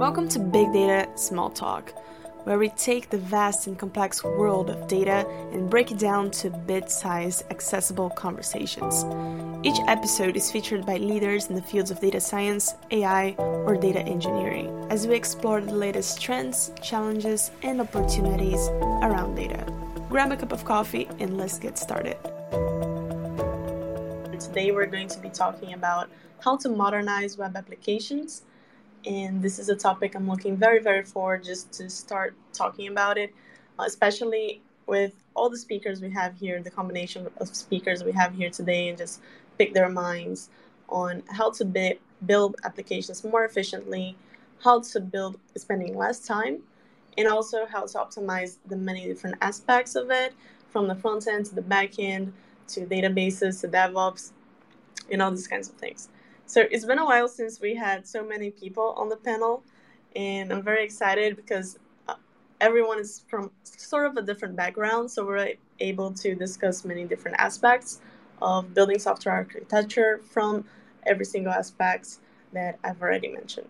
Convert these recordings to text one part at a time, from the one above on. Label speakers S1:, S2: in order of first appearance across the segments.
S1: Welcome to Big Data Small Talk, where we take the vast and complex world of data and break it down to bit sized, accessible conversations. Each episode is featured by leaders in the fields of data science, AI, or data engineering, as we explore the latest trends, challenges, and opportunities around data. Grab a cup of coffee and let's get started. Today, we're going to be talking about how to modernize web applications and this is a topic I'm looking very, very forward just to start talking about it, uh, especially with all the speakers we have here, the combination of speakers we have here today, and just pick their minds on how to bi- build applications more efficiently, how to build spending less time, and also how to optimize the many different aspects of it, from the front end to the back end to databases to DevOps, and all these kinds of things. So it's been a while since we had so many people on the panel, and I'm very excited because uh, everyone is from sort of a different background, so we're able to discuss many different aspects of building software architecture from every single aspect that I've already mentioned.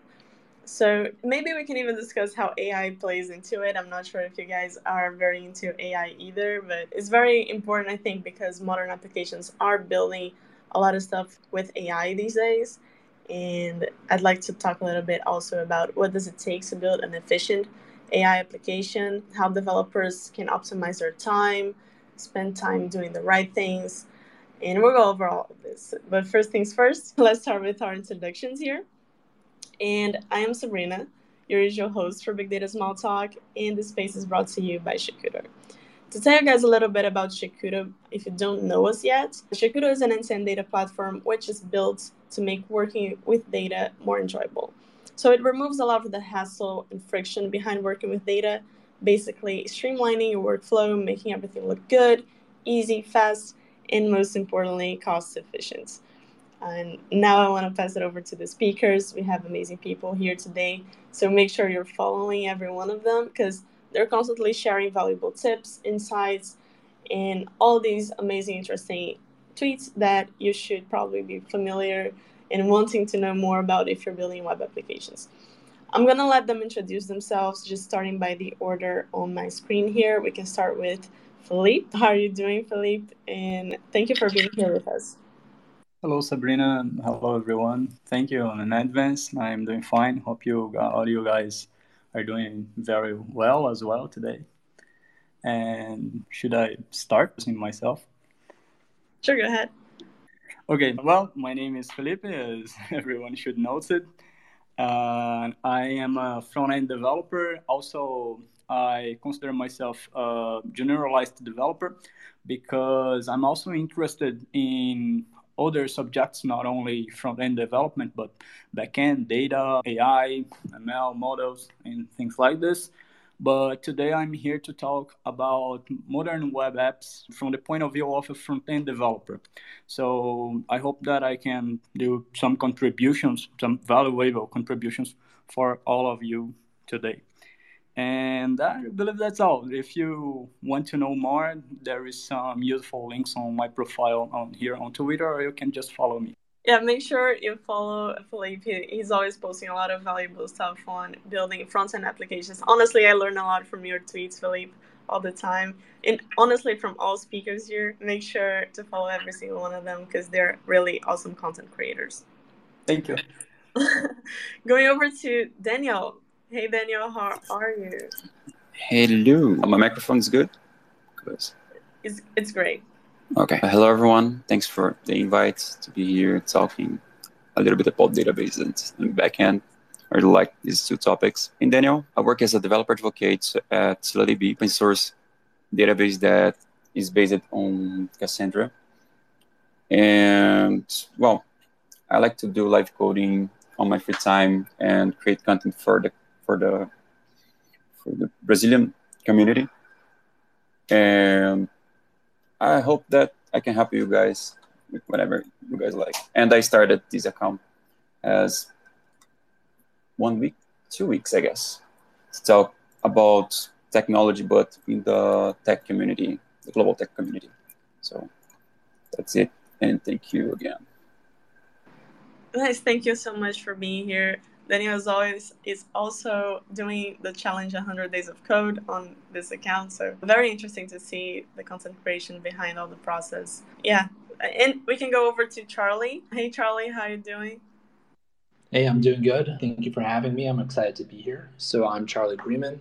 S1: So maybe we can even discuss how AI plays into it. I'm not sure if you guys are very into AI either, but it's very important, I think, because modern applications are building a lot of stuff with AI these days. And I'd like to talk a little bit also about what does it take to build an efficient AI application, how developers can optimize their time, spend time doing the right things, and we'll go over all of this. But first things first, let's start with our introductions here. And I am Sabrina, your usual host for Big Data Small Talk, and this space is brought to you by Shakudo. To tell you guys a little bit about Shakudo, if you don't know us yet, Shakudo is an end-to-end data platform which is built to make working with data more enjoyable. So it removes a lot of the hassle and friction behind working with data, basically streamlining your workflow, making everything look good, easy, fast, and most importantly, cost efficient. And now I want to pass it over to the speakers. We have amazing people here today. So make sure you're following every one of them because they're constantly sharing valuable tips, insights, and all these amazing, interesting tweets that you should probably be familiar and wanting to know more about if you're building web applications. I'm gonna let them introduce themselves, just starting by the order on my screen here. We can start with Felippe. How are you doing, Felippe? And thank you for being here with us.
S2: Hello, Sabrina. Hello, everyone. Thank you in advance. I'm doing fine. Hope you all you guys are doing very well as well today. And should I start with myself?
S1: Sure, go ahead.
S2: Okay, well, my name is Felippe, as everyone should know it. Uh, I am a front-end developer. Also, I consider myself a generalized developer because I'm also interested in other subjects, not only front-end development, but back-end data, AI, ML models, and things like this. But today I'm here to talk about modern web apps from the point of view of a front-end developer. So I hope that I can do some contributions, some valuable contributions for all of you today. And uh, I believe that's all. If you want to know more, there is some useful links on my profile on here on Twitter, or you can just follow me.
S1: Yeah, make sure you follow Felippe. He's always posting a lot of valuable stuff on building front end applications. Honestly, I learn a lot from your tweets, Felippe, all the time. And honestly, from all speakers here, make sure to follow every single one of them because they're really awesome content creators.
S2: Thank you.
S1: Going over to Daniel. Hey Daniel, how are you?
S3: Hello. Oh, my microphone is good?
S1: It's, it's great.
S3: Okay. Hello, everyone. Thanks for the invite to be here talking a little bit about databases and backend. I really like these two topics. In Daniel, I work as a developer advocate at ScyllaDB, open source database that is based on Cassandra. And, well, I like to do live coding on my free time and create content for the for the for the Brazilian community. And I hope that I can help you guys with whatever you guys like. And I started this account as one week, two weeks, I guess, to talk about technology, but in the tech community, the global tech community. So that's it. And thank you again.
S1: Nice. Thank you so much for being here. Daniel is always is also doing the challenge 100 days of code on this account. So very interesting to see the content creation behind all the process. Yeah, and we can go over to Charlie. Hey Charlie, how you doing?
S4: Hey, I'm doing good. Thank you for having me. I'm excited to be here. So I'm Charlie Greenman.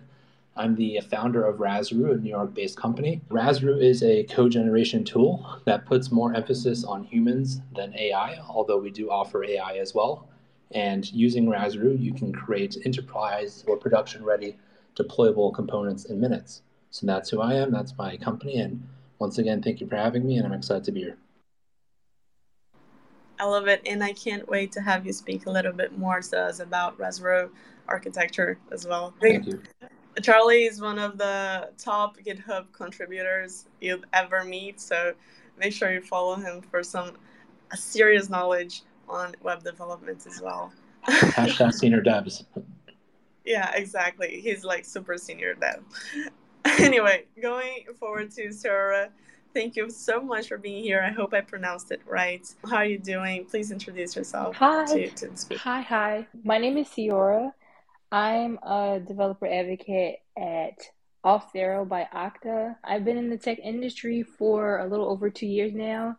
S4: I'm the founder of Razroo, a New York based company. Razroo is a code generation tool that puts more emphasis on humans than AI, although we do offer AI as well. And using Razroo, you can create enterprise or production ready deployable components in minutes. So that's who I am, that's my company. And once again, thank you for having me, and I'm excited to be here.
S1: I love it, and I can't wait to have you speak a little bit more to us about Razroo architecture as well.
S4: Thank you.
S1: Charlie is one of the top GitHub contributors you'll ever meet, so make sure you follow him for some serious knowledge on web development as well.
S4: Hashtag senior devs.
S1: Yeah, exactly. He's like super senior dev. anyway, going forward to Sarah. Thank you so much for being here. I hope I pronounced it right. How are you doing? Please introduce yourself
S5: hi.
S1: to, to.
S5: Hi, hi. My name is Ceora. I'm a developer advocate at Auth0 by Okta. I've been in the tech industry for a little over two years now,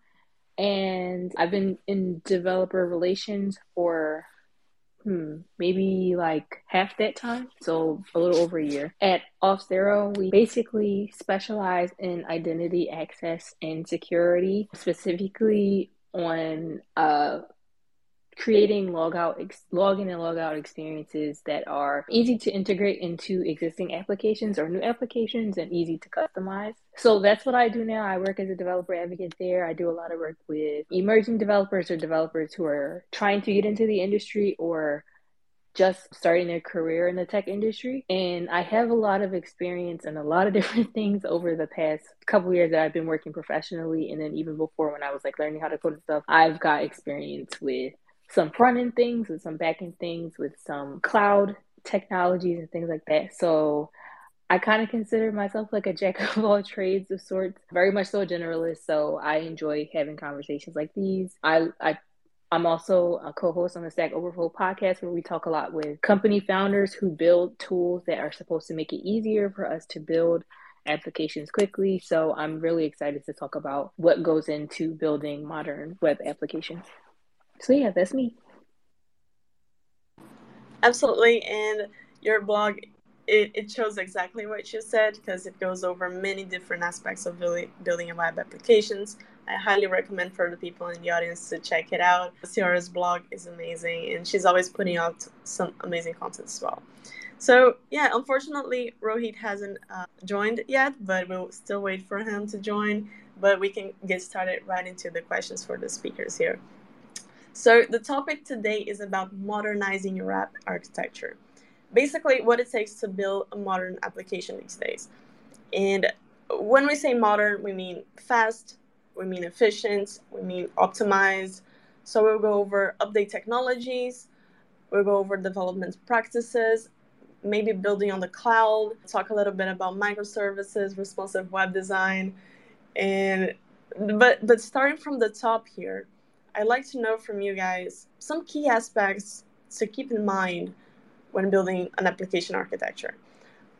S5: and I've been in developer relations for hmm, maybe like half that time, so a little over a year. At Auth0, we basically specialize in identity access and security, specifically on uh, creating logout ex- login and logout experiences that are easy to integrate into existing applications or new applications and easy to customize. So that's what i do now. I work as a developer advocate there. I do a lot of work with emerging developers or developers who are trying to get into the industry or just starting their career in the tech industry. And i have a lot of experience in a lot of different things over the past couple years that i've been working professionally. And then even before when i was like learning how to code and stuff i've got experience with some front end things with some back end things with some cloud technologies and things like that. So I kind of consider myself like a jack of all trades of sorts, very much so a generalist. So I enjoy having conversations like these. I, I I'm also a co-host on the Stack Overflow podcast where we talk a lot with company founders who build tools that are supposed to make it easier for us to build applications quickly. So I'm really excited to talk about what goes into building modern web applications. So yeah, that's me.
S1: Absolutely, and your blog it, it shows exactly what you said because it goes over many different aspects of building, building web applications. I highly recommend for the people in the audience to check it out. Ceora's blog is amazing, and she's always putting out some amazing content as well. So yeah, unfortunately, Rohit hasn't uh, joined yet, but we'll still wait for him to join. But we can get started right into the questions for the speakers here. So the topic today is about modernizing your app architecture. Basically, what it takes to build a modern application these days. And when we say modern, we mean fast, we mean efficient, we mean optimized. So we'll go over update technologies, we'll go over development practices, maybe building on the cloud, talk a little bit about microservices, responsive web design, and but but starting from the top here, I'd like to know from you guys some key aspects to keep in mind when building an application architecture.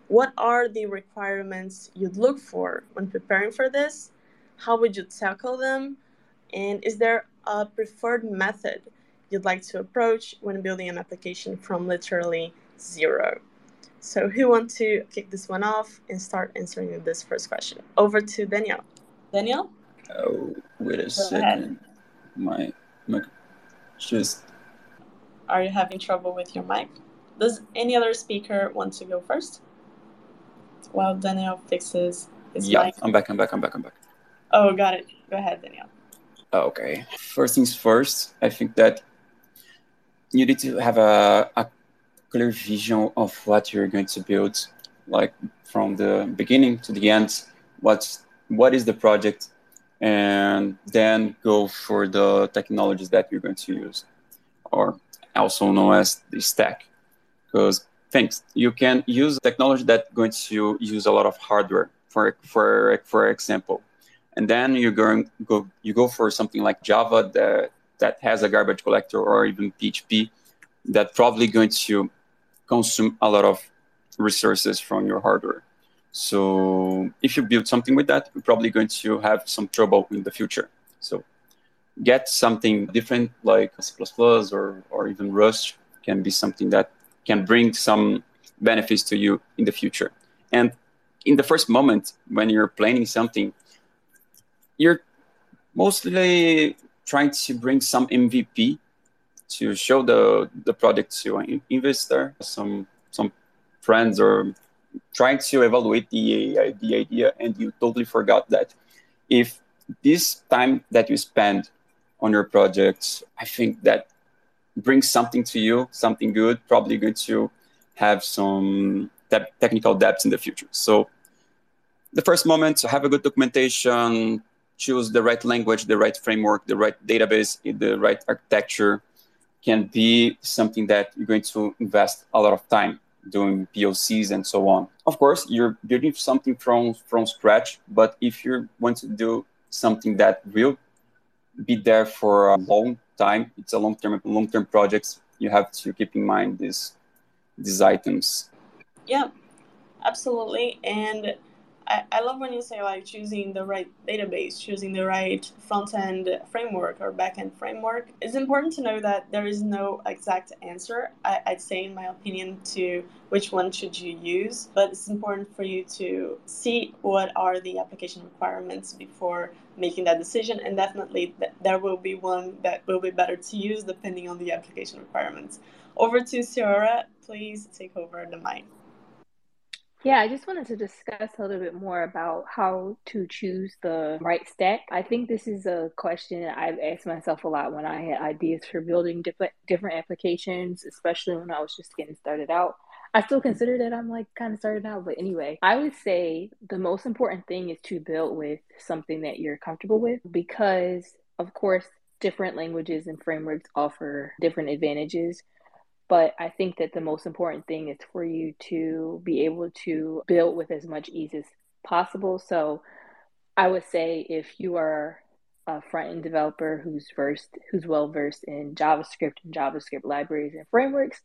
S1: What are the requirements you'd look for when preparing for this? How would you tackle them? And is there a preferred method you'd like to approach when building an application from literally zero? So, who wants to kick this one off and start answering this first question? Over to Danielle. Danielle?
S3: Oh, wait a Go second. Ahead my mic. Just
S1: are you having trouble with your mic? Does any other speaker want to go first? While daniel fixes his
S3: yeah
S1: mic?
S3: i'm back i'm back i'm back i'm back.
S1: Oh got it. Go ahead daniel.
S3: Oh, okay. First things first i think that you need to have a, a clear vision of what you're going to build like from the beginning to the end. What's what is the project and then go for the technologies that you're going to use, or also known as the stack. Because things you can use technology that's going to use a lot of hardware, for for for example, and then you're going go you go for something like Java that that has a garbage collector or even PHP that probably going to consume a lot of resources from your hardware. So if you build something with that, you're probably going to have some trouble in the future. So get something different like C++ or, or even Rust can be something that can bring some benefits to you in the future. And in the first moment when you're planning something, you're mostly trying to bring some MVP to show the the product to an investor, some some friends or trying to evaluate the, the idea and you totally forgot that. If this time that you spend on your project i think that brings something to you something good probably going to have some te- technical depth in the future. So the first moment have a good documentation choose the right language the right framework the right database the right architecture can be something that you're going to invest a lot of time doing POCs and so on. Of course, you're building something from from scratch, but if you want to do something that will be there for a long time, it's a long term long term projects. You have to keep in mind these these items.
S1: Yeah, absolutely, and I, I love when you say like choosing the right database, choosing the right front end framework or back end framework. It's important to know that there is no exact answer, I, I'd say, in my opinion, to which one should you use. But it's important for you to see what are the application requirements before making that decision. And definitely, th- there will be one that will be better to use depending on the application requirements. Over to Ceora, please take over the mic.
S5: Yeah, I just wanted to discuss a little bit more about how to choose the right stack. I think this is a question I've asked myself a lot when I had ideas for building different different applications, especially when I was just getting started out. I still consider that I'm like kind of started out, but anyway, I would say the most important thing is to build with something that you're comfortable with because, of course, different languages and frameworks offer different advantages. But I think that the most important thing is for you to be able to build with as much ease as possible. So I would say if you are a front end developer who's versed, who's well versed in JavaScript and JavaScript libraries and frameworks,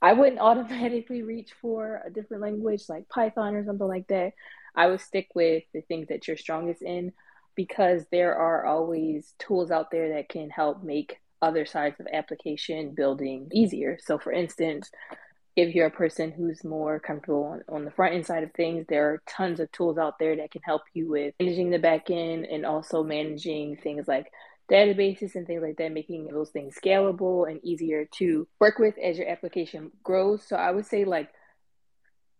S5: I wouldn't automatically reach for a different language like Python or something like that. I would stick with the things that you're strongest in because there are always tools out there that can help make other sides of application building easier. So, for instance, if you're a person who's more comfortable on, on, the front end side of things, there are tons of tools out there that can help you with managing the back end and also managing things like databases and things like that, making those things scalable and easier to work with as your application grows. So, I would say, like,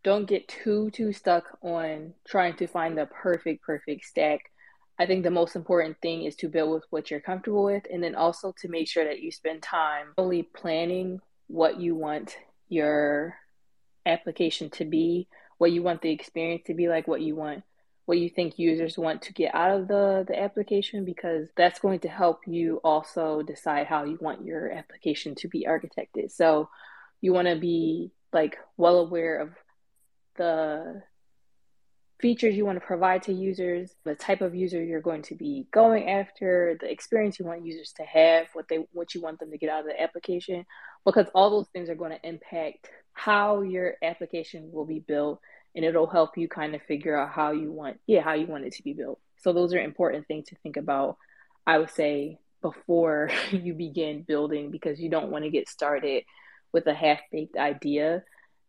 S5: don't get too too stuck on trying to find the perfect perfect stack I think the most important thing is to build with what you're comfortable with, and then also to make sure that you spend time fully planning what you want your application to be, what you want the experience to be like, what you want what you think users want to get out of the the application because that's going to help you also decide how you want your application to be architected. So you want to be like well aware of the features you want to provide to users, the type of user you're going to be going after, the experience you want users to have, what they what you want them to get out of the application, because all those things are going to impact how your application will be built and it'll help you kind of figure out how you want yeah, how you want it to be built. So those are important things to think about I would say before you begin building because you don't want to get started with a half-baked idea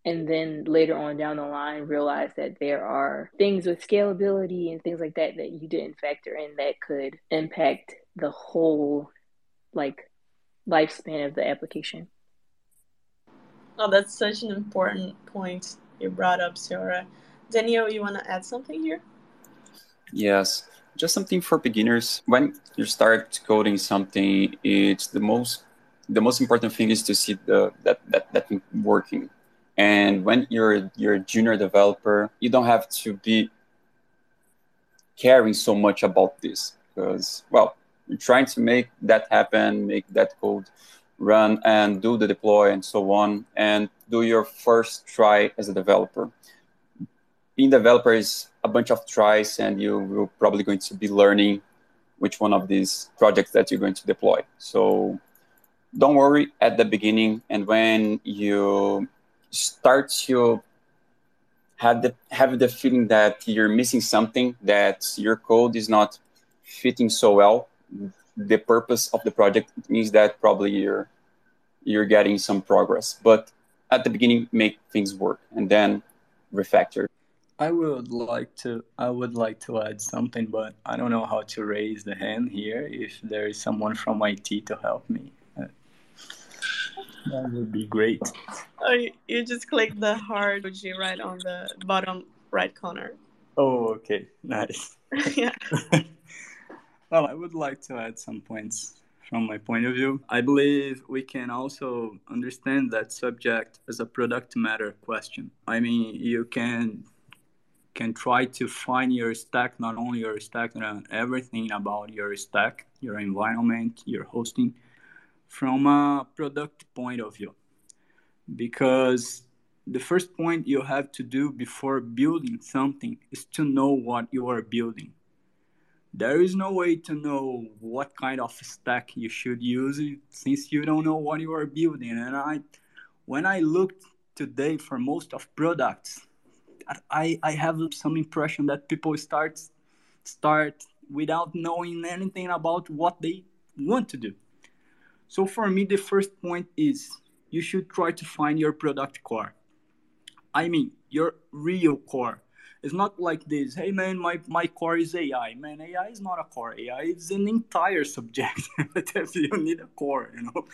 S5: and then later on down the line realize that there are things with scalability and things like that that you didn't factor in that could impact the whole like lifespan of the application.
S1: Oh that's such an important point you brought up sarah daniel you want to add something here?
S3: Yes. Just something for beginners. When you start coding something it's the most the most important thing is to see the that that that working and when you're you're a junior developer, you don't have to be caring so much about this because well, you're trying to make that happen, make that code run and do the deploy and so on and do your first try as a developer. Being developer is a bunch of tries and you will probably going to be learning which one of these projects that you're going to deploy. So don't worry at the beginning and when you start to have the have the feeling that you're missing something that your code is not fitting so well. The purpose of the project means that probably you're you're getting some progress but at the beginning make things work and then refactor.
S2: I would like to i would like to add something but i don't know how to raise the hand here if there is someone from it to help me that would be great.
S1: Oh you just click the heart emoji right on the bottom right corner.
S2: Oh okay. Nice.
S1: Yeah.
S2: Well i would like to add some points from my point of view. I believe we can also understand that subject as a product matter question. I mean, you can can try to find your stack, not only your stack, but everything about your stack, your environment, your hosting, from a product point of view. Because the first point you have to do before building something is to know what you are building. There is no way to know what kind of stack you should use since you don't know what you are building. And i when i looked today for most of products i i have some impression that people start start without knowing anything about what they want to do so for me the first point is you should try to find your product core i mean your real core it's not like this. Hey man, my, my core is AI. Man, AI is not a core. AI is an entire subject. you need a core, you know.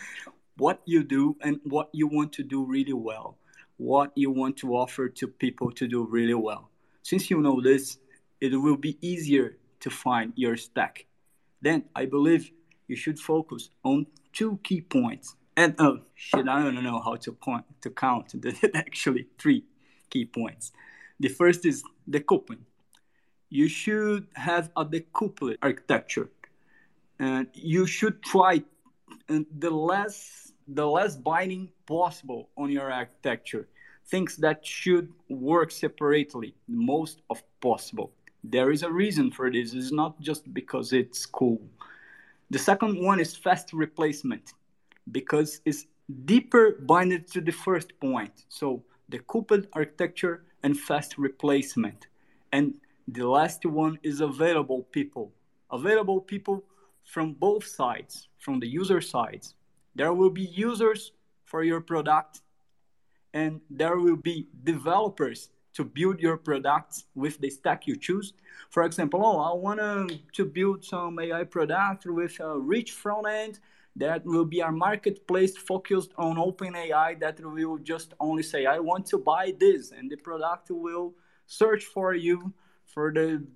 S2: What you do and what you want to do really well. What you want to offer to people to do really well. Since you know this, it will be easier to find your stack. Then I believe you should focus on two key points. And oh shit, I don't know how to point to count. Actually, three key points. The first is decoupling. You should have a decoupled architecture, and you should try the less the less binding possible on your architecture. Things that should work separately, the most of possible. There is a reason for this. It's not just because it's cool. The second one is fast replacement, because it's deeper binded to the first point. So the coupled architecture and fast replacement. And the last one is available people. Available people from both sides, from the user sides. There will be users for your product, and there will be developers to build your products with the stack you choose. For example, oh, I want to build some AI product with a rich front end that will be a marketplace focused on OpenAI that will just only say, I want to buy this, and the product will search for you for the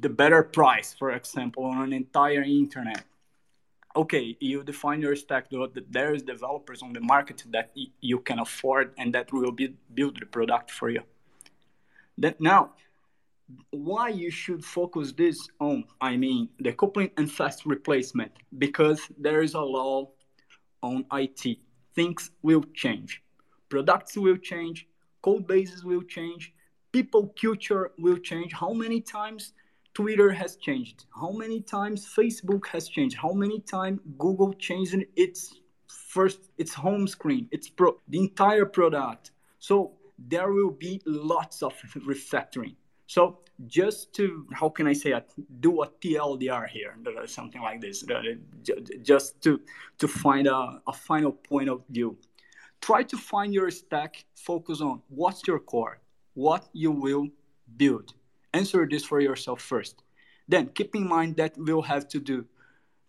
S2: the better price, for example, on an entire internet. Okay, you define your stack. There is developers on the market that you can afford, and that will be build the product for you. That now why you should focus this on i mean the coupling and fast replacement? Because there is a law on it things will change. Products will change. Code bases will change. People culture will change. How many times twitter has changed? How many times facebook has changed? How many times google changed its first its home screen its pro the entire product? So there will be lots of refactoring so just to, how can I say, it, do a TLDR here, something like this, just to, to find a, a final point of view. Try to find your stack, focus on what's your core, what you will build. Answer this for yourself first. Then keep in mind that we'll have to do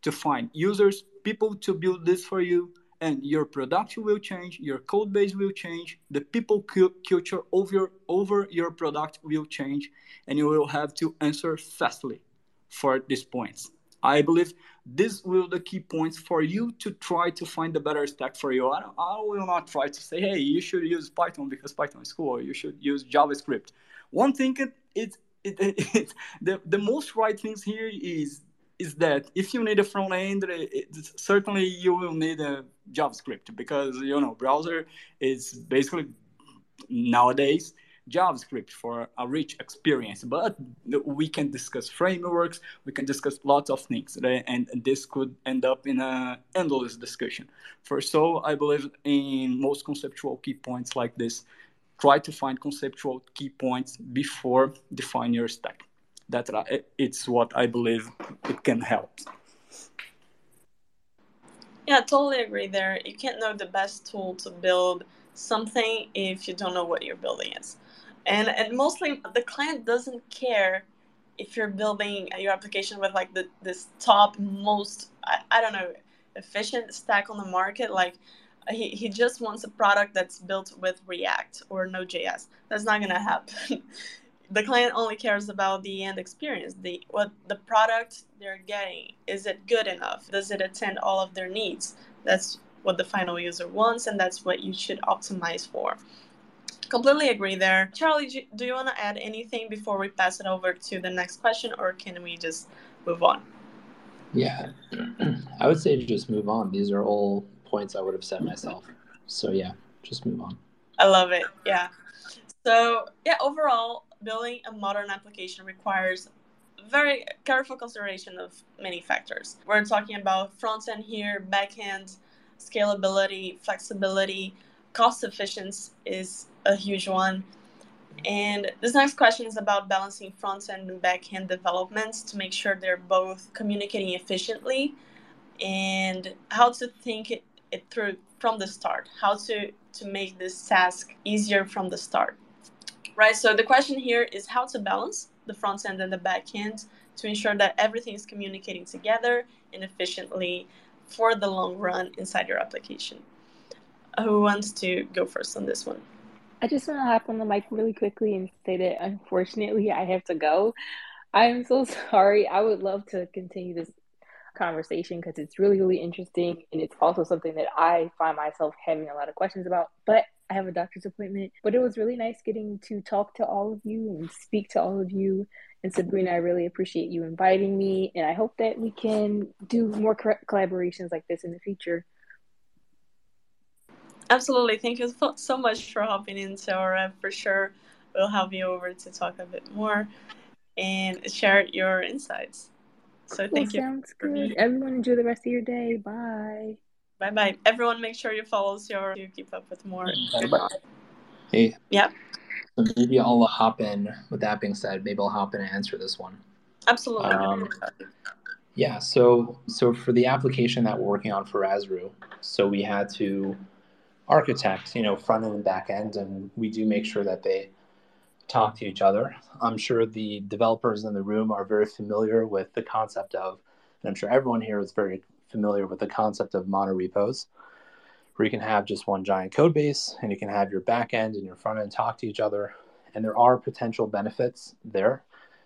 S2: to find users, people to build this for you, and your production will change, your code base will change, the people culture over, over your product will change, and you will have to answer fastly for these points. I believe this will the key points for you to try to find the better stack for you. I, I will not try to say, hey, you should use Python because Python is cool, or you should use JavaScript. One thing it, it, it, it the, the most right things here is is that if you need a front end, certainly you will need a JavaScript because you know browser is basically nowadays JavaScript for a rich experience. But we can discuss frameworks, we can discuss lots of things, right? and this could end up in an endless discussion. For so, I believe in most conceptual key points like this, try to find conceptual key points before define your stack. That it's what I believe it can help.
S1: Yeah, I totally agree there. You can't know the best tool to build something if you don't know what you're building is. And and mostly the client doesn't care if you're building your application with like the this top most I, I don't know efficient stack on the market like he, he just wants a product that's built with react or node.js that's not going to happen the client only cares about the end experience the what the product they're getting is it good enough? Does it attend all of their needs? That's what the final user wants and that's what you should optimize for. Completely agree there. Charlie do you want to add anything before we pass it over to the next question or can we just move on?
S4: Yeah. I would say just move on. These are all points i would have said myself. So yeah just move on.
S1: I love it. Yeah. So yeah overall building a modern application requires very careful consideration of many factors. We're talking about front end here, back end, scalability, flexibility, cost efficiency is a huge one. And this next question is about balancing front end and back end developments to make sure they're both communicating efficiently and how to think it, it through from the start, how to, to make this task easier from the start right? So the question here is how to balance the front end and the back end to ensure that everything is communicating together and efficiently for the long run inside your application. Who wants to go first on this one?
S5: I just want to hop on the mic really quickly and say that unfortunately I have to go. I'm so sorry. I would love to continue this conversation because it's really, really interesting. And it's also something that I find myself having a lot of questions about. But I have a doctor's appointment. But it was really nice getting to talk to all of you and speak to all of you. And Sabrina, I really appreciate you inviting me. And I hope that we can do more collaborations like this in the future.
S1: Absolutely. Thank you so much for hopping in, Sarah. For sure, we'll have you over to talk a bit more and share your insights. So thank
S5: well, you. Sounds good. Everyone enjoy the rest of your day. Bye.
S1: Bye bye. Everyone, make sure you follow us your to keep up with more. Bye bye.
S4: Hey.
S1: Yep.
S4: So maybe I'll hop in. With that being said, maybe I'll hop in and answer this one.
S1: Absolutely. Um,
S4: yeah. So so for the application that we're working on for Razroo, so we had to architect, you know, front end and back end, and we do make sure that they talk to each other. I'm sure the developers in the room are very familiar with the concept of, and I'm sure everyone here is very familiar with the concept of monorepos, where you can have just one giant code base and you can have your back end and your front end talk to each other. And there are potential benefits there.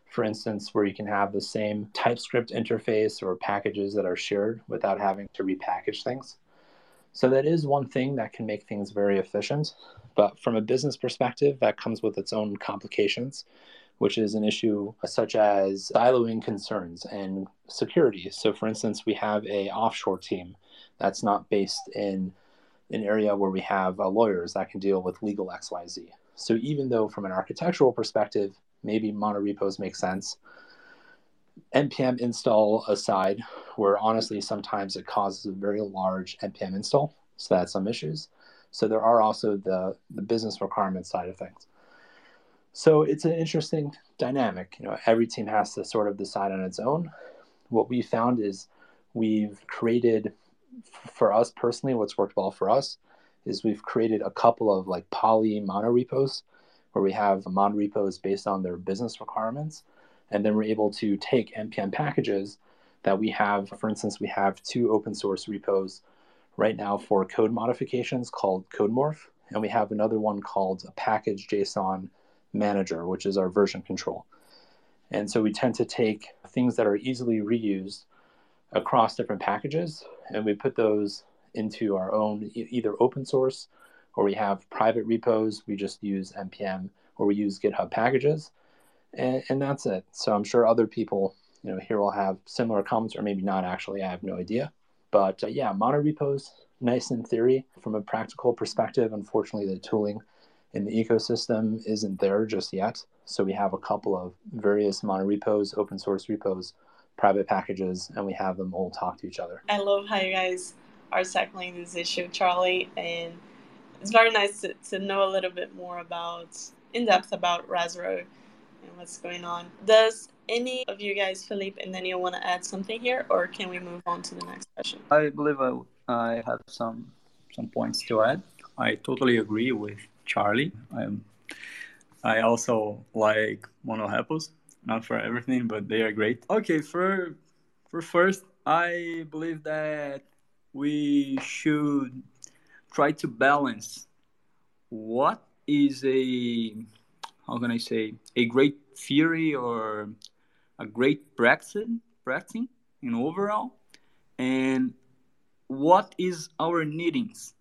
S4: For instance, where you can have the same TypeScript interface or packages that are shared without having to repackage things. So that is one thing that can make things very efficient. But from a business perspective, that comes with its own complications, which is an issue such as siloing concerns and security. So, for instance, we have a offshore team that's not based in an area where we have uh, lawyers that can deal with legal XYZ. So, even though from an architectural perspective, maybe monorepos make sense, npm install aside, where honestly sometimes it causes a very large npm install, so that's some issues. So there are also the, the business requirement side of things. So it's an interesting dynamic. You know, every team has to sort of decide on its own. What we found is we've created for us personally, what's worked well for us is we've created a couple of like poly monorepos where we have monorepos based on their business requirements. And then we're able to take NPM packages that we have. For instance, we have two open source repos right now for code modifications called CodeMorph, and we have another one called package JSON manager, which is our version control. And so we tend to take things that are easily reused across different packages, and we put those into our own either open source or we have private repos. We just use npm or we use GitHub packages, and, and that's it. So I'm sure other people, you know, here will have similar comments, or maybe not. Actually, I have no idea. But uh, yeah, monorepos, nice in theory. From a practical perspective, unfortunately, the tooling in the ecosystem isn't there just yet. So we have a couple of various monorepos, open source repos, private packages, and we have them all talk to each other.
S1: I love how you guys are tackling this issue, Charlie, and it's very nice to, to know a little bit more about, in depth about Razroo and what's going on. Does any of you guys, Felippe and Daniel, want to add something here, or can we move on to the next question?
S2: I believe I, I have some some points to add. I totally agree with Charlie. I'm, I also like monorepos, not for everything, but they are great. Okay, for for first, I believe that we should try to balance what is a how can I say a great theory or a great practice practicing in overall and what is our needings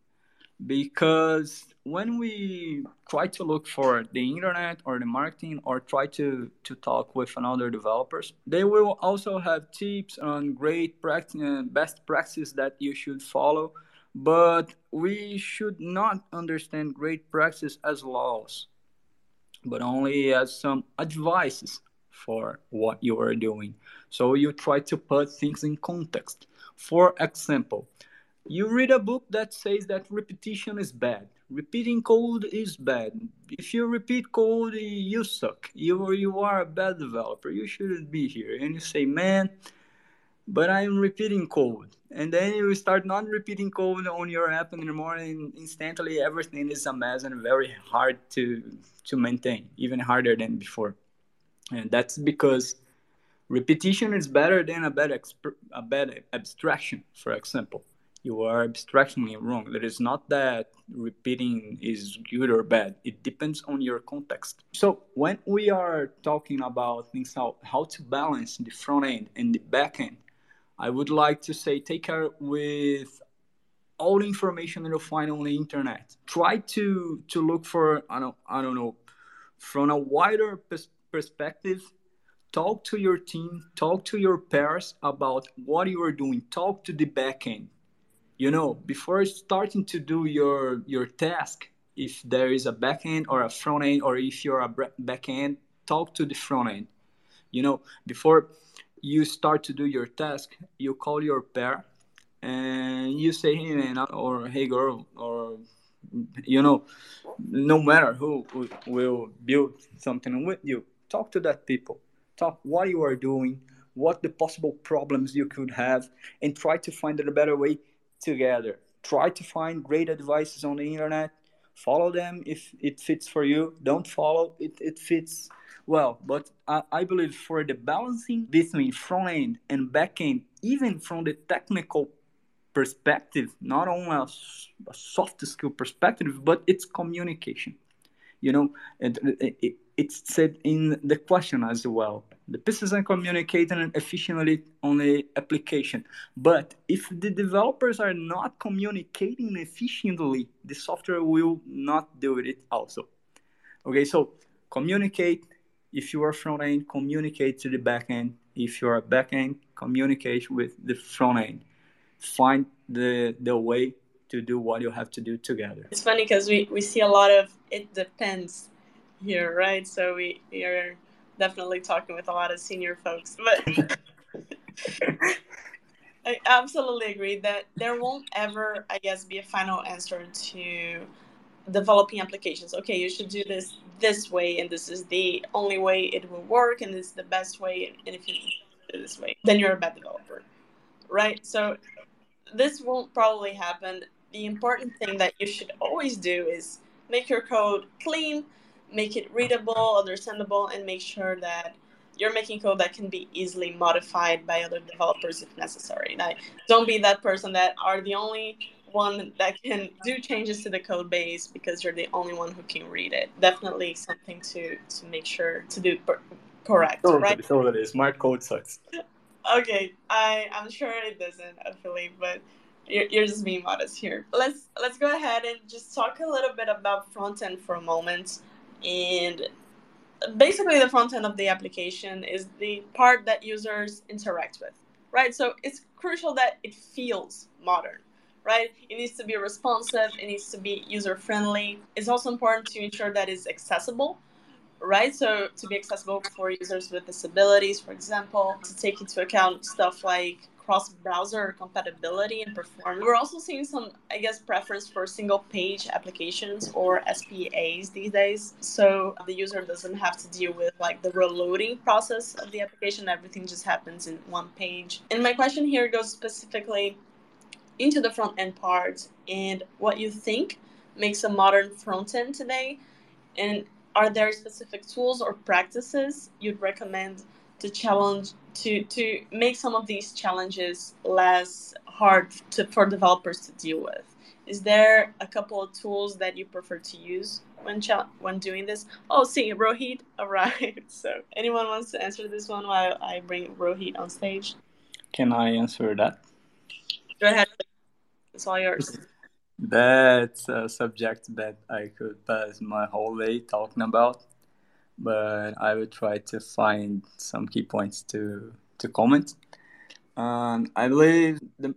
S2: because when we try to look for the internet or the marketing or try to, to talk with another developers they will also have tips on great practice and best practices that you should follow. But we should not understand great practice as laws but only as some advices for what you are doing. So you try to put things in context. For example you read a book that says that repetition is bad repeating code is bad. If you repeat code you suck. You, you are a bad developer. You shouldn't be here. And you say man but i'm repeating code. And then you start not repeating code on your app anymore and instantly everything is a mess and very hard to to maintain even harder than before. And that's because repetition is better than a bad exp- a bad abstraction for example you are abstracting wrong. That is not that repeating is good or bad. It depends on your context. So when we are talking about things how, how to balance the front end and the back end, I would like to say take care with all the information that you'll find on the internet. Try to to look for I don't I don't know from a wider pers- perspective. Talk to your team, talk to your peers about what you are doing. Talk to the back end you know before starting to do your your task if there is a backend or a front end or if you're a backend talk to the front end. You know before you start to do your task you call your pair and you say hey man or hey girl or you know no matter who will build something with you talk to that people. Talk what you are doing what the possible problems you could have and try to find a better way together. Try to find great advices on the internet. Follow them if it fits for you. Don't follow it, it fits well. But I, I believe for the balancing between front end and back end, even from the technical perspective, not only a, a soft skill perspective, but it's communication. You know, it, it's said in the question as well. The pieces are communicating efficiently on the application. But if the developers are not communicating efficiently, the software will not do it also. Okay, so communicate. If you are front end, communicate to the back end. If you are back end, communicate with the front end. Find the the way to do what you have to do together.
S1: It's funny because we, we see a lot of it depends here, right? So we, we are definitely talking with a lot of senior folks, but I absolutely agree that there won't ever, I guess, be a final answer to developing applications. Okay, you should do this this way, and this is the only way it will work, and this is the best way. And if you do this way, then you're a bad developer, right? So this won't probably happen. The important thing that you should always do is make your code clean, make it readable, understandable, and make sure that you're making code that can be easily modified by other developers if necessary. Now, don't be that person that are the only one that can do changes to the code base because you're the only one who can read it. Definitely something to to make sure to do per- correct,
S2: totally,
S1: right?
S2: Totally, smart code sucks.
S1: okay, I I'm sure it doesn't, I but you're, you're just being modest here. Let's let's go ahead and just talk a little bit about front end for a moment. And basically, the front end of the application is the part that users interact with, right? So it's crucial that it feels modern, right? It needs to be responsive, it needs to be user friendly. It's also important to ensure that it's accessible, right? So, to be accessible for users with disabilities, for example, to take into account stuff like cross-browser compatibility and performance. We're also seeing some, I guess, preference for single-page applications or SPAs these days. So uh, the user doesn't have to deal with like the reloading process of the application. Everything just happens in one page. And my question here goes specifically into the front end part and what you think makes a modern front end today. And are there specific tools or practices you'd recommend to challenge to to make some of these challenges less hard to, for developers to deal with. Is there a couple of tools that you prefer to use when ch- when doing this? Oh see rohit arrived. So anyone wants to answer this one while i bring rohit on stage?
S2: Can i answer that?
S1: Go ahead. It's all yours.
S2: That's a subject that i could pass my whole day talking about but I will try to find some key points to to comment. Um, I believe the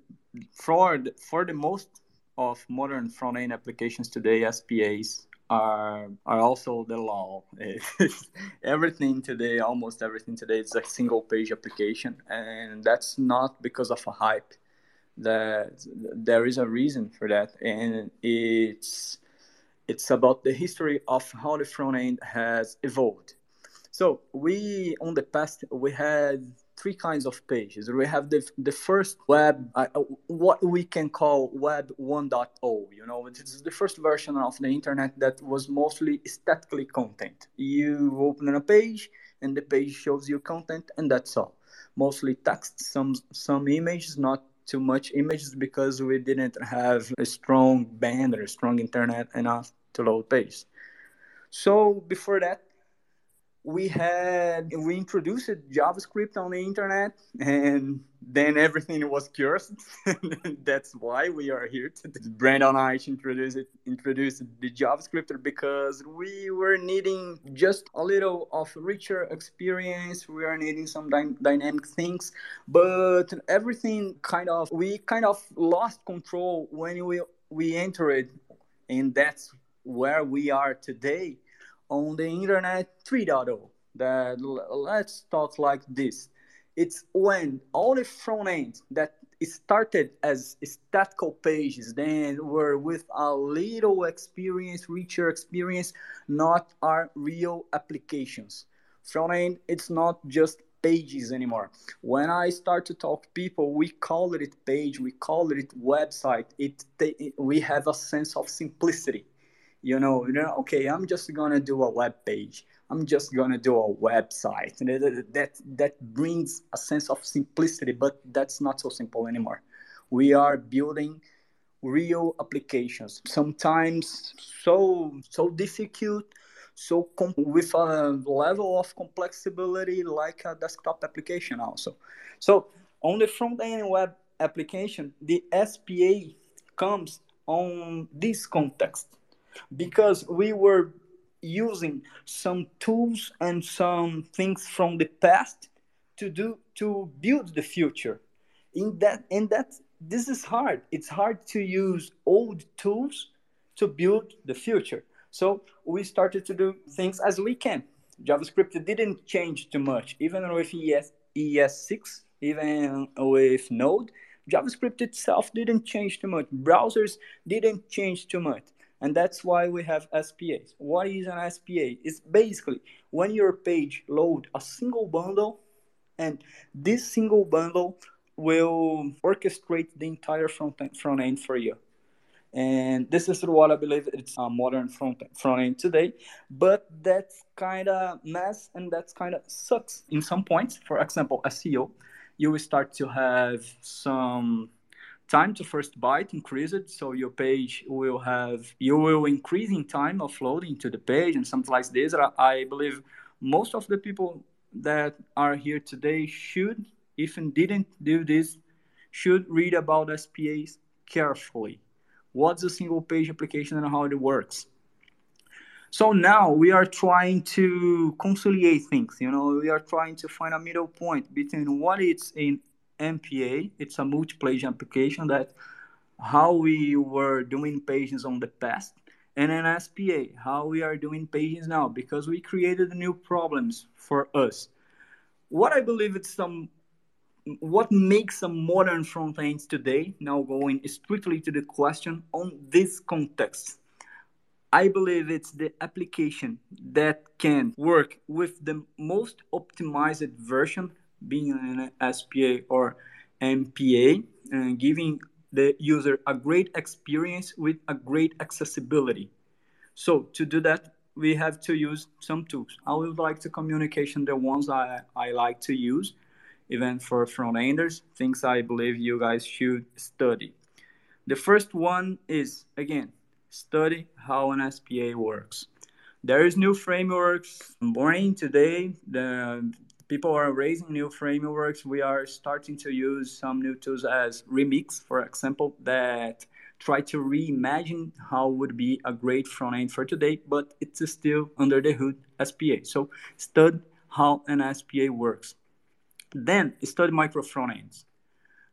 S2: for for the most of modern front end applications today, SPAs are are also the law. everything today, almost everything today, is a single page application, and that's not because of a hype. That there is a reason for that, and it's it's about the history of how the front end has evolved. So we, on the past, we had three kinds of pages. We have the, the first web, uh, what we can call web 1.0, you know, is the first version of the internet that was mostly statically content. You open a page and the page shows you content and that's all. Mostly text, some, some images, not too much images because we didn't have a strong band or a strong internet enough to load page. So before that, we had we introduced JavaScript on the internet, and then everything was cursed. That's why we are here. To, Brendan Eich introduced introduced the JavaScript because we were needing just a little of richer experience. We are needing some dy- dynamic things, but everything kind of we kind of lost control when we we entered, and that's where we are today on the internet 3.0 that let's talk like this. It's when all the front end that started as statical pages then were with a little experience richer experience not our real applications. Front end it's not just pages anymore. When i start to talk people we call it page we call it website. It, it we have a sense of simplicity you know, you know, okay, I'm just gonna do a web page. I'm just gonna do a website. That that brings a sense of simplicity, but that's not so simple anymore. We are building real applications. Sometimes so so difficult, so with a level of complexity like a desktop application also. So on the front end web application, the SPA comes on this context because we were using some tools and some things from the past to do to build the future. In that and that this is hard. It's hard to use old tools to build the future. So we started to do things as we can. Javascript didn't change too much. Even with ES, es6 even with node javascript itself didn't change too much. Browsers didn't change too much and that's why we have SPAs. What is an SPA? It's basically when your page load a single bundle, and this single bundle will orchestrate the entire front end, front end for you. And this is what I believe it's a modern front end, front end today. But that's kind of mess and that's kind of sucks in some points. For example, SEO, you will start to have some time to first byte increased so your page will have you will increase in time of loading to the page and something like this. I believe most of the people that are here today should even didn't do this should read about spas carefully. What's a single page application and how it works? So now we are trying to conciliate things you know. We are trying to find a middle point between what is in MPA. It's a multi-page application that how we were doing pages on the past and an SPA, how we are doing pages now, because we created new problems for us. What I believe it's some what makes a modern front end today, now going strictly to the question on this context. I believe it's the application that can work with the most optimized version, being an SPA or MPA, and uh, giving the user a great experience with a great accessibility. So to do that, we have to use some tools. I would like to communication the ones I, I like to use, even for front enders, things I believe you guys should study. The first one is, again, study how an SPA works. There is new frameworks born today. The people are raising new frameworks. We are starting to use some new tools as Remix, for example, that try to reimagine how would be a great front end for today, but it's still under the hood SPA. So study how an SPA works. Then study micro front ends.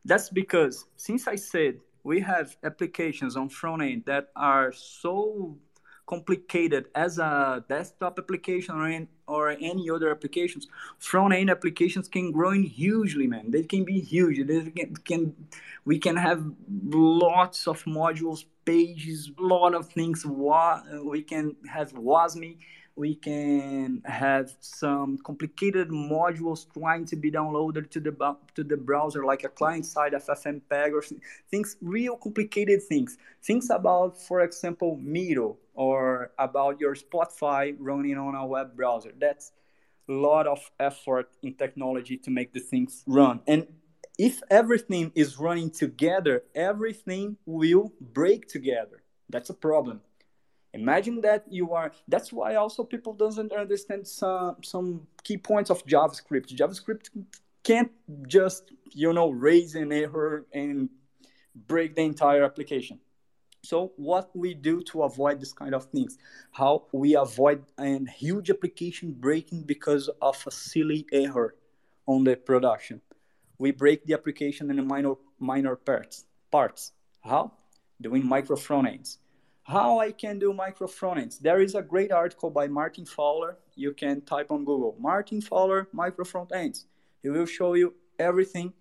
S2: That's because since I said we have applications on front end that are so complicated as a desktop application or, in, or any other applications. Front end applications can grow in hugely man. They can be huge. They can, can we can have lots of modules pages lot of things. We can have wasm we can have some complicated modules trying to be downloaded to the to the browser like a client side ffmpeg or things real complicated things. Things about for example miro or about your spotify running on a web browser. That's a lot of effort in technology to make the things run. And if everything is running together everything will break together. That's a problem imagine that you are that's why also people doesn't understand some some key points of javascript. Javascript can't just you know raise an error and break the entire application. So what we do to avoid this kind of things? How we avoid a huge application breaking because of a silly error on the production. We break the application in minor minor parts parts. How? Doing micro front ends how I can do micro frontends. There is a great article by Martin Fowler. You can type on Google, Martin Fowler micro frontends. He will show you everything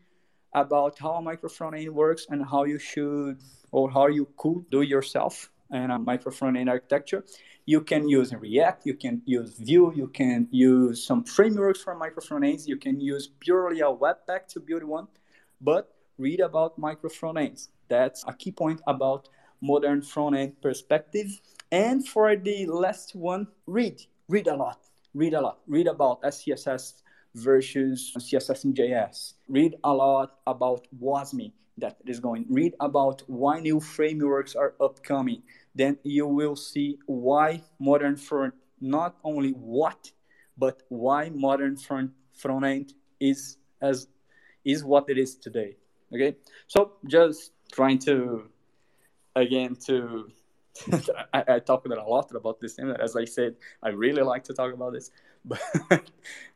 S2: about how a micro frontend works and how you should or how you could do yourself in a micro frontend architecture. You can use React, you can use Vue, you can use some frameworks for micro frontends, you can use purely a webpack to build one, but read about micro frontends. That's a key point about modern front end perspective. And for the last one, read. Read a lot. Read a lot. Read about SCSS versus CSS in JS. Read a lot about WASM that is going. Read about why new frameworks are upcoming. Then you will see why modern front, not only what, but why modern front front end is as is what it is today. Okay, so just trying to again to I, I talked a lot about this and as i said i really like to talk about this but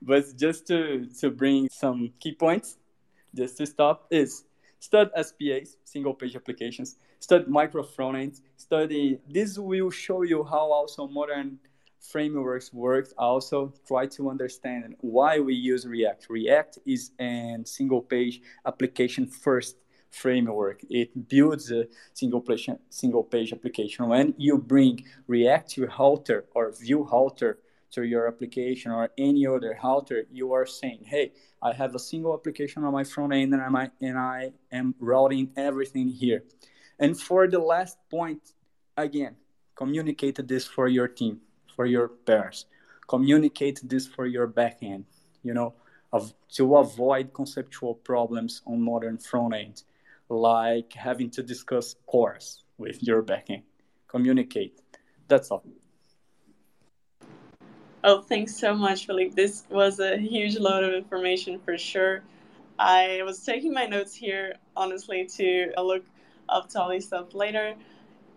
S2: but just to to bring some key points just to stop is study spas single page applications study micro frontends study this will show you how also modern frameworks work also try to understand why we use react. React is a single page application first framework. It builds a single page, single page application. When you bring React Router or Vue Router to your application or any other Router, you are saying, hey, I have a single application on my front end and, I, and I am routing everything here. And for the last point, again, communicate this for your team, for your pairs. Communicate this for your backend, you know, of, to avoid conceptual problems on modern front end like having to discuss CORS with your backend. Communicate. That's all.
S1: Oh, thanks so much, Felippe. This was a huge load of information for sure. I was taking my notes here, honestly, to look up to all these stuff later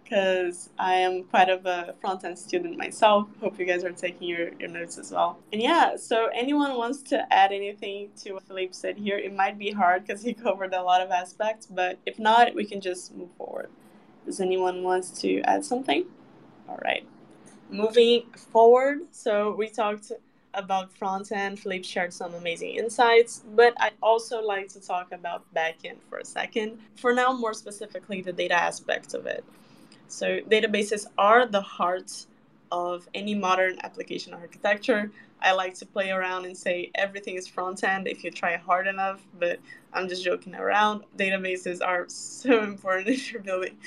S1: because I am quite of a front end student myself. Hope you guys are taking your, your notes as well. And yeah, so anyone wants to add anything to what Felippe said here? It might be hard because he covered a lot of aspects, but if not, we can just move forward. Does anyone wants to add something? All right. Moving forward, so we talked about front end. Felippe shared some amazing insights, but I'd also like to talk about backend for a second. For now, more specifically, the data aspect of it. So databases are the heart of any modern application architecture. I like to play around and say everything is front end if you try hard enough, but I'm just joking around. Databases are so important if you're building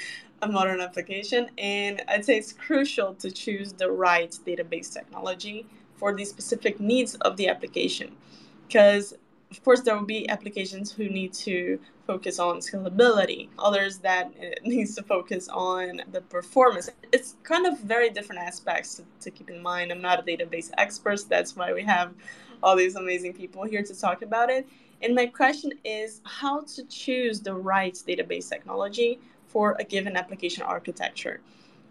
S1: a modern application, and I'd say it's crucial to choose the right database technology for the specific needs of the application. Because of course there will be applications who need to focus on scalability others that needs to focus on the performance. It's kind of very different aspects to, to keep in mind. I'm not a database expert that's why we have all these amazing people here to talk about it. And my question is how to choose the right database technology for a given application architecture?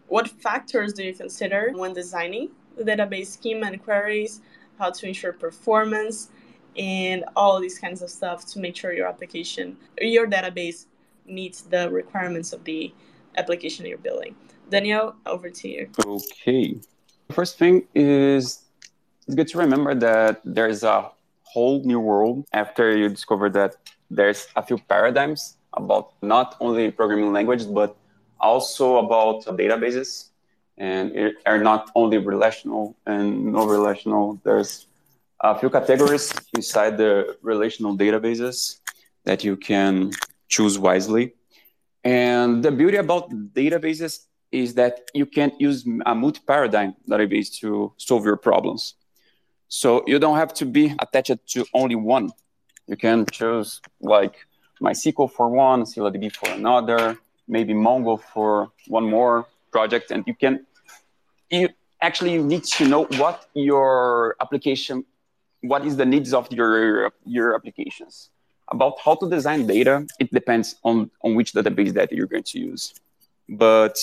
S1: What factors do you consider when designing the database schema and queries? How to ensure performance and all these kinds of stuff to make sure your application your database meets the requirements of the application you're building. Daniel, over to you.
S3: Okay. The first thing is it's good to remember that there's a whole new world after you discover that there's a few paradigms about not only programming languages but also about databases and are not only relational and no relational there's a few categories inside the relational databases that you can choose wisely. And the beauty about databases is that you can use a multi-paradigm database to solve your problems. So you don't have to be attached to only one. You can choose like MySQL for one, ScyllaDB for another, maybe Mongo for one more project, and you can. You actually need to know what your application what is the needs of your your applications. About how to design data, it depends on, on which database that you're going to use. But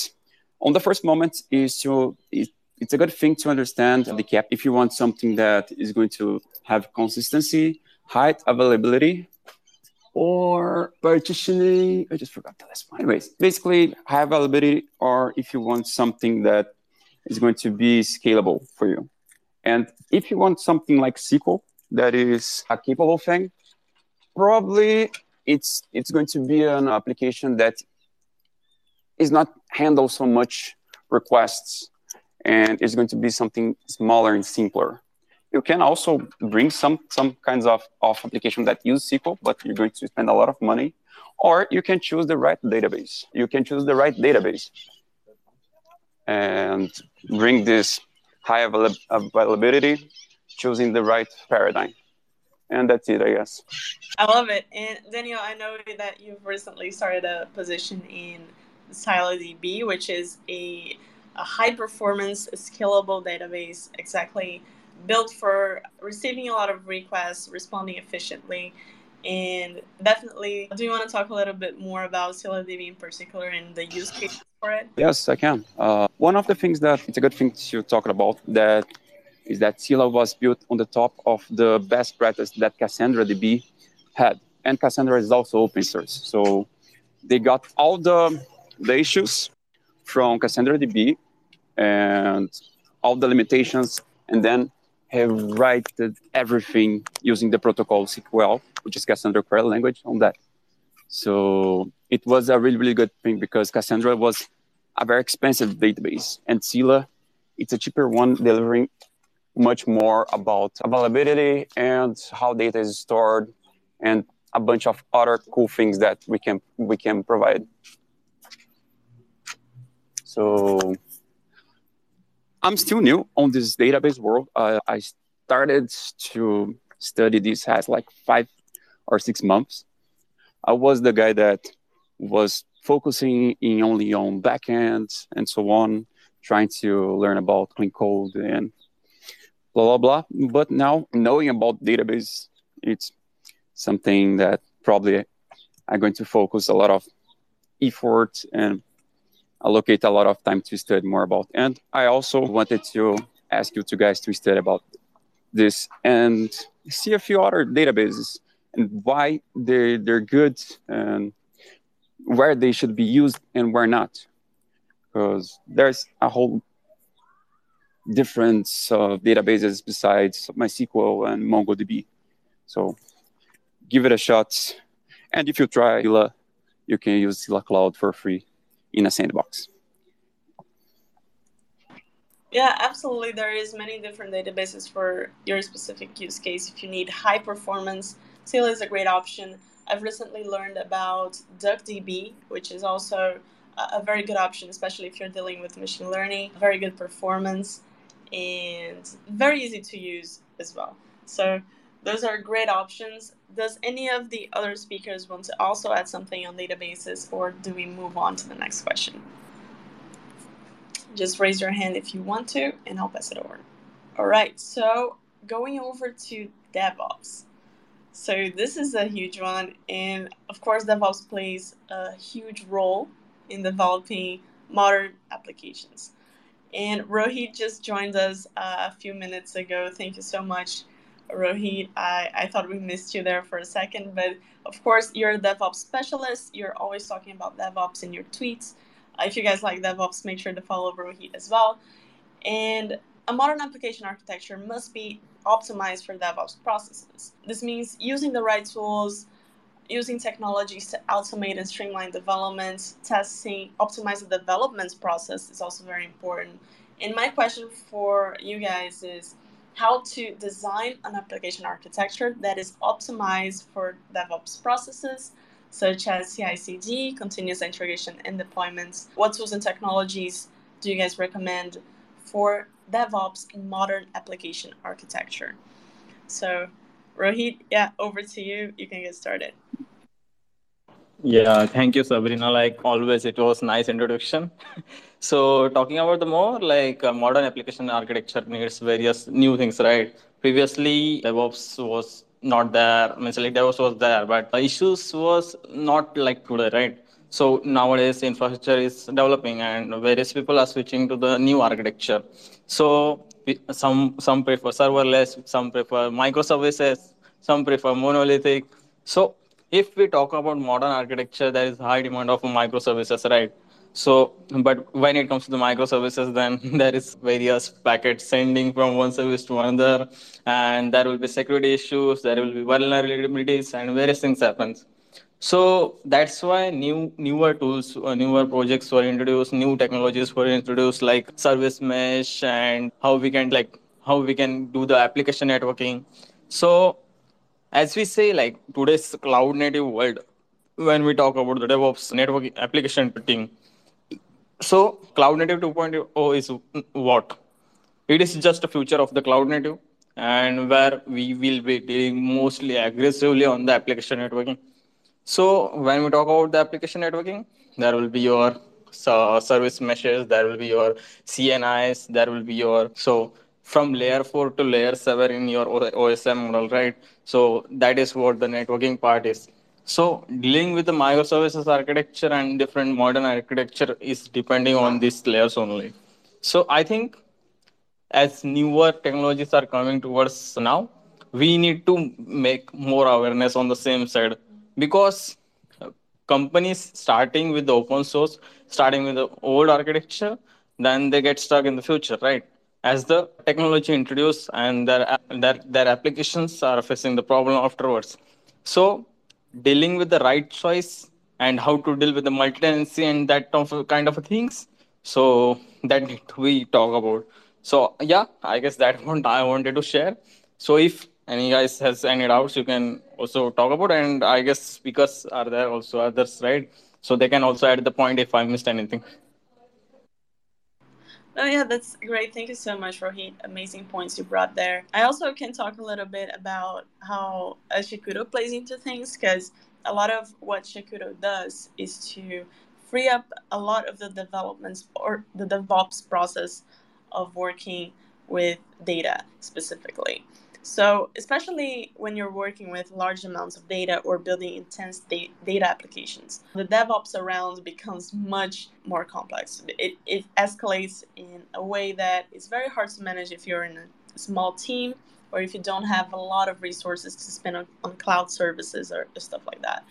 S3: on the first moment is to it, it's a good thing to understand the cap if you want something that is going to have consistency, height, availability, or partitioning. I just forgot the last one. Anyways, basically high availability, or if you want something that is going to be scalable for you. And if you want something like SQL that is a capable thing, probably it's it's going to be an application that is not handle so much requests and it's going to be something smaller and simpler. You can also bring some some kinds of, of application that use SQL, but you're going to spend a lot of money. Or you can choose the right database. You can choose the right database and bring this high availability, choosing the right paradigm. And that's it, I guess.
S1: I love it. And Daniel, I know that you've recently started a position in ScyllaDB, which is a, a high performance, scalable database exactly built for receiving a lot of requests, responding efficiently. And definitely, do you want to talk a little bit more about ScyllaDB in particular and the use cases for it?
S3: Yes, I can. Uh, one of the things that it's a good thing to talk about that is that Scylla was built on the top of the best practice that Cassandra DB had, and Cassandra is also open source. So they got all the the issues from Cassandra DB and all the limitations, and then have written everything using the protocol CQL, which is Cassandra query language, on that. So it was a really, really good thing because Cassandra was a very expensive database, and Scylla, it's a cheaper one, delivering much more about availability and how data is stored, and a bunch of other cool things that we can we can provide. So I'm still new on this database world. Uh, I started to study this as like five or six months. I was the guy that was focusing in only on backend and so on, trying to learn about clean code and blah blah blah. But now knowing about database, it's something that probably I'm going to focus a lot of effort and allocate a lot of time to study more about. And I also wanted to ask you two guys to study about this and see a few other databases and why they they're good and where they should be used and where not because there's a whole difference of databases besides MySQL and MongoDB. So give it a shot. And if you try Scylla, you can use Scylla Cloud for free in a sandbox.
S1: Yeah, absolutely. There is many different databases for your specific use case. If you need high performance, Scylla is a great option. I've recently learned about DuckDB, which is also a very good option, especially if you're dealing with machine learning. Very good performance and very easy to use as well. So those are great options. Does any of the other speakers want to also add something on databases, or do we move on to the next question? Just raise your hand if you want to, and I'll pass it over. All right, so going over to DevOps. So this is a huge one, and of course, DevOps plays a huge role in developing modern applications. And Rohit just joined us uh, a few minutes ago. Thank you so much, Rohit. I, I thought we missed you there for a second, but of course, you're a DevOps specialist. You're always talking about DevOps in your tweets. Uh, if you guys like DevOps, make sure to follow Rohit as well. And a modern application architecture must be optimized for DevOps processes. This means using the right tools, using technologies to automate and streamline development, testing, optimize the development process is also very important. And my question for you guys is how to design an application architecture that is optimized for DevOps processes such as CI/CD, continuous integration and deployments. What tools and technologies do you guys recommend for DevOps in modern application architecture? So, Rohit, yeah, over to you. You can get started.
S6: Yeah, thank you, Sabrina. Like always, it was nice introduction. so talking about the more like uh, modern application architecture needs various new things, right? Previously, DevOps was not there. I mean, like DevOps was there, but the issues was not like today, right? So nowadays, infrastructure is developing, and various people are switching to the new architecture. So some some prefer serverless, some prefer microservices, some prefer monolithic. So if we talk about modern architecture, there is high demand of microservices, right? So, but when it comes to the microservices, then there is various packets sending from one service to another, and there will be security issues, there will be vulnerabilities, and various things happens. So that's why new newer tools, uh, newer projects were introduced, new technologies were introduced, like service mesh and how we can like how we can do the application networking. So as we say, like today's cloud native world, when we talk about the DevOps network application team, so cloud native 2.0 is what? It is just a future of the cloud native and where we will be dealing mostly aggressively on the application networking. So when we talk about the application networking, there will be your service meshes, there will be your CNIs, there will be your so from layer 4 to layer 7 in your OSI model, right? So that is what the networking part is. So dealing with the microservices architecture and different modern architecture is depending on these layers only. So I think as newer technologies are coming towards now, we need to make more awareness on the same side because uh, companies starting with the open source, starting with the old architecture, then they get stuck in the future, right? as the technology introduced and their, their, their applications are facing the problem afterwards. So dealing with the right choice and how to deal with the multi-tenancy and that kind of things. So that we talk about. So yeah, I guess that one I wanted to share. So if any guys has any doubts, you can also talk about. And I guess speakers are there also others, right? So they can also add the point if I missed anything.
S1: Oh yeah, that's great. Thank you so much, Rohit. Amazing points you brought there. I also can talk a little bit about how uh, plays into things because a lot of what Shakudo does is to free up a lot of the developments or the DevOps process of working with data specifically. So, especially when you're working with large amounts of data or building intense da- data applications, the DevOps around becomes much more complex. It, it escalates in a way that is very hard to manage if you're in a small team or if you don't have a lot of resources to spend on, on cloud services or stuff like that.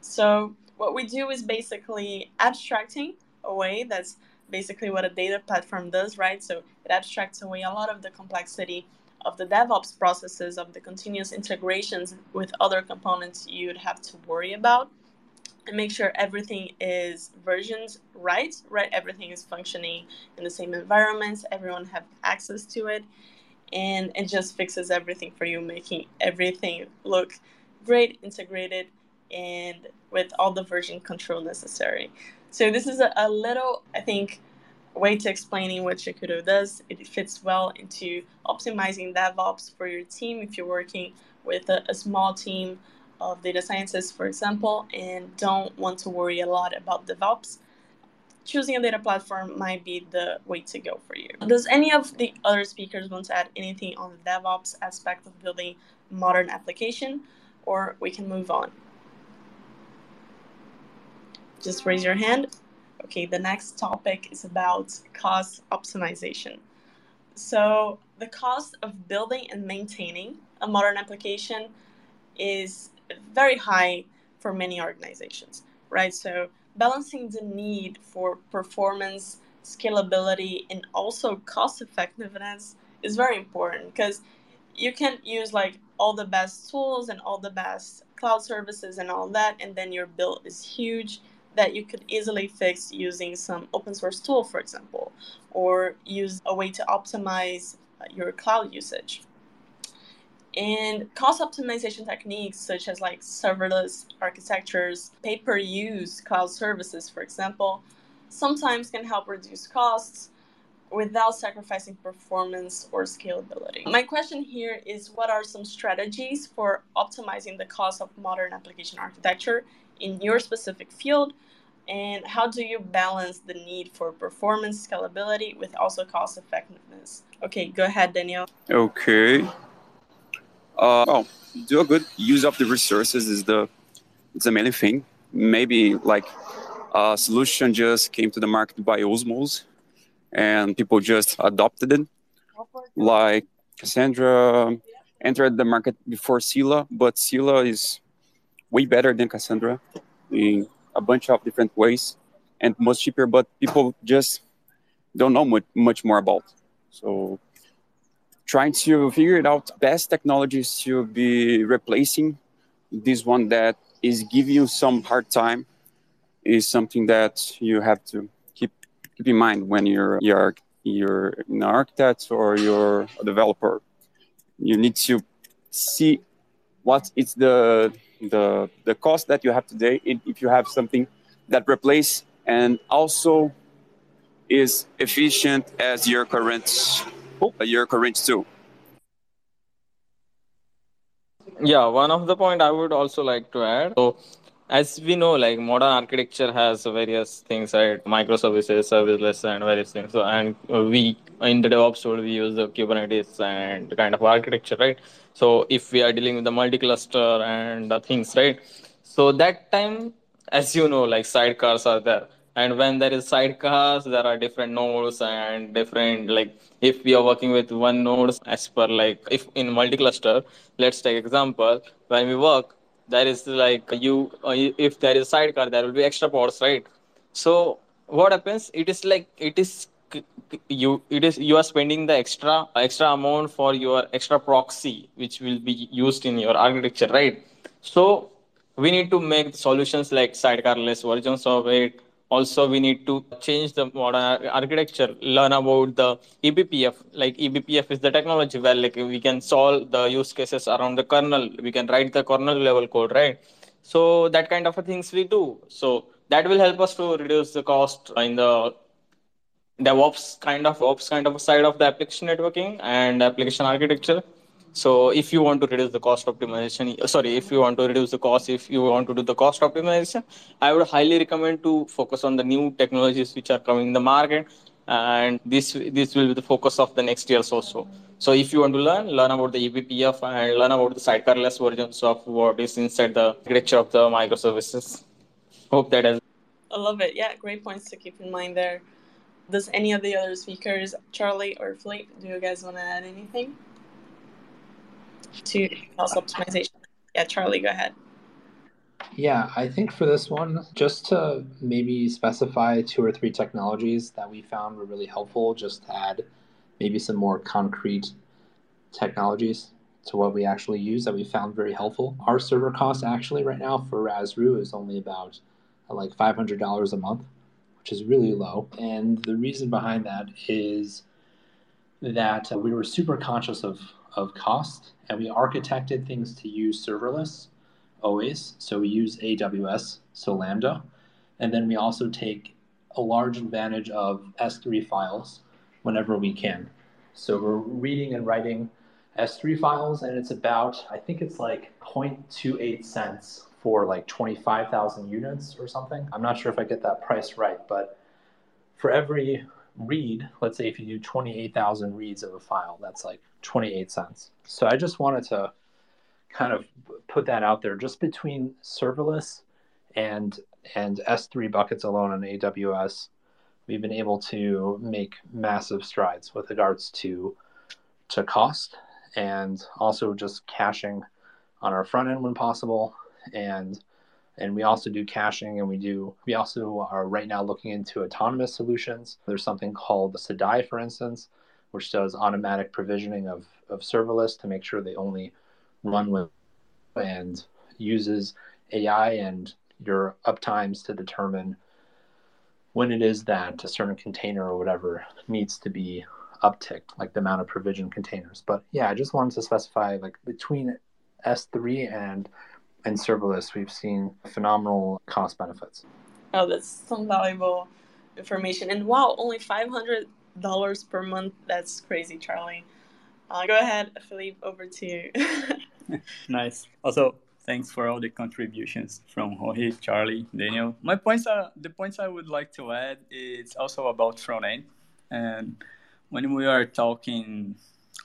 S1: So, what we do is basically abstracting away. That's basically what a data platform does, right? So, it abstracts away a lot of the complexity of the DevOps processes, of the continuous integrations with other components you'd have to worry about, and make sure everything is versions right, right? Everything is functioning in the same environments, everyone have access to it, and it just fixes everything for you, making everything look great, integrated, and with all the version control necessary. So this is a, a little, I think, way to explaining what Shakudo does. It fits well into optimizing DevOps for your team if you're working with a, a, small team of data scientists, for example, and don't want to worry a lot about DevOps. Choosing a data platform might be the way to go for you. Does any of the other speakers want to add anything on the DevOps aspect of building modern application, or we can move on? Just raise your hand. Okay, the next topic is about cost optimization. So, the cost of building and maintaining a modern application is very high for many organizations, right? So, balancing the need for performance, scalability, and also cost effectiveness is very important because you can use like all the best tools and all the best cloud services and all that, and then your bill is huge that you could easily fix using some open source tool, for example, or use a way to optimize uh, your cloud usage. And cost optimization techniques such as like serverless architectures, pay per use cloud services, for example, sometimes can help reduce costs without sacrificing performance or scalability. My question here is what are some strategies for optimizing the cost of modern application architecture in your specific field and how do you balance the need for performance scalability with also cost effectiveness? Okay go ahead daniel.
S3: Okay. Uh, well do a good use of the resources is the it's the main thing. Maybe like a solution just came to the market by osmose and people just adopted it. Like cassandra entered the market before Scylla, but Scylla is way better than Cassandra in a bunch of different ways and much cheaper, but people just don't know much, much more about. So trying to figure it out best technologies to be replacing this one that is giving you some hard time is something that you have to keep keep in mind when you're you're you're an architect or you're a developer. You need to see what is the the the cost that you have today if you have something that replace and also is efficient as your current uh, your current tool.
S6: Yeah one of the point i would also like to add so as we know like modern architecture has various things right? Microservices serviceless, and various things. So and we in the devops world, we use the kubernetes and kind of architecture right? So if we are dealing with the multi-cluster and the things right? So that time as you know like sidecars are there. And when there is sidecars there are different nodes and different like if we are working with one node as per like if in multi-cluster let's take example when we work there is like you uh, if there is sidecar there will be extra pods right? So what happens? It is like it is you it is you are spending the extra extra amount for your extra proxy which will be used in your architecture right? So we need to make solutions like sidecar less versions of it also we need to change the modern architecture learn about the ebpf like ebpf is the technology where like we can solve the use cases around the kernel. We can write the kernel level code right? So that kind of things we do. So that will help us to reduce the cost in the devops kind of ops kind of side of the application networking and application architecture so if you want to reduce the cost optimization, sorry, if you want to reduce the cost, if you want to do the cost optimization, I would highly recommend to focus on the new technologies which are coming in the market and this this will be the focus of the next years also. So if you want to learn, learn about the eBPF and learn about the sidecarless versions of what is inside the architecture of the microservices. Hope that has.
S1: I love it. Yeah, great points to keep in mind there. Does any of the other speakers, Charlie or Felippe, do you guys want to add anything to health optimization? Yeah, Charlie, go ahead.
S4: Yeah, I think for this one, just to maybe specify two or three technologies that we found were really helpful, just add maybe some more concrete technologies to what we actually use that we found very helpful. Our server cost actually right now for Razroo is only about like $500 a month, which is really low. And the reason behind that is that we were super conscious of, of cost and we architected things to use serverless always. So we use AWS, so Lambda. And then we also take a large advantage of S3 files whenever we can. So we're reading and writing S3 files, and it's about, I think it's like 0.28 cents for like 25,000 units or something. I'm not sure if I get that price right, but for every read, let's say if you do 28,000 reads of a file, that's like 28 cents. So I just wanted to kind of put that out there just between serverless and and S3 buckets alone on AWS, we've been able to make massive strides with regards to to cost and also just caching on our front end when possible. And and we also do caching and we do we also are right now looking into autonomous solutions. There's something called the Sedai for instance which does automatic provisioning of, of serverless to make sure they only run with and uses AI and your uptimes to determine when it is that a certain container or whatever needs to be upticked, like the amount of provision containers. But yeah, I just wanted to specify like between S3 and and serverless, we've seen phenomenal cost benefits.
S1: Oh, that's some valuable information. And wow, only five hundred dollars per month. That's crazy, Charlie. Uh, go ahead, Felippe. Over to you.
S2: nice. Also, thanks for all the contributions from Jorge, Charlie, Daniel. My points are the points I would like to add is also about front end. And when we are talking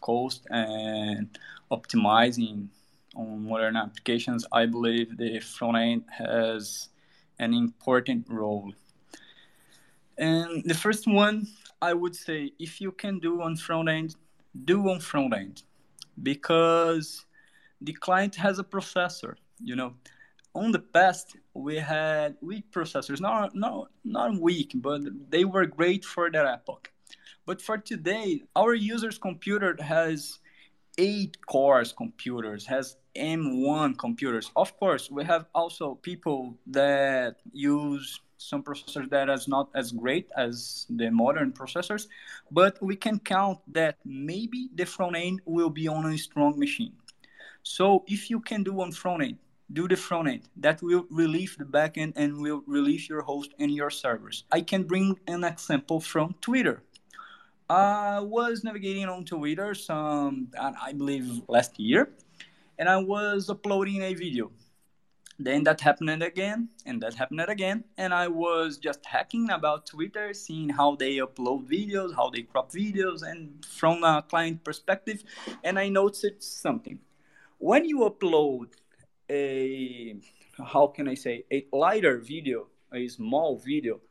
S2: cost and optimizing on modern applications, I believe the front end has an important role. And the first one, I would say, if you can do on front end, do on front end, because the client has a processor you know. On the past we had weak processors. Not not not weak but they were great for that epoch. But for today our users computer has eight cores computers has m1 computers. Of course we have also people that use some processors that is not as great as the modern processors but we can count that maybe the front end will be on a strong machine so if you can do on front end, do the front end. That will relieve the backend and will relieve your host and your servers. I can bring an example from Twitter. I was navigating on Twitter some, I believe, last year, and I was uploading a video. Then that happened again, and that happened again, and I was just hacking about Twitter, seeing how they upload videos, how they crop videos, and from a client perspective, and I noticed something. When you upload a how can I say a lighter video, a small video,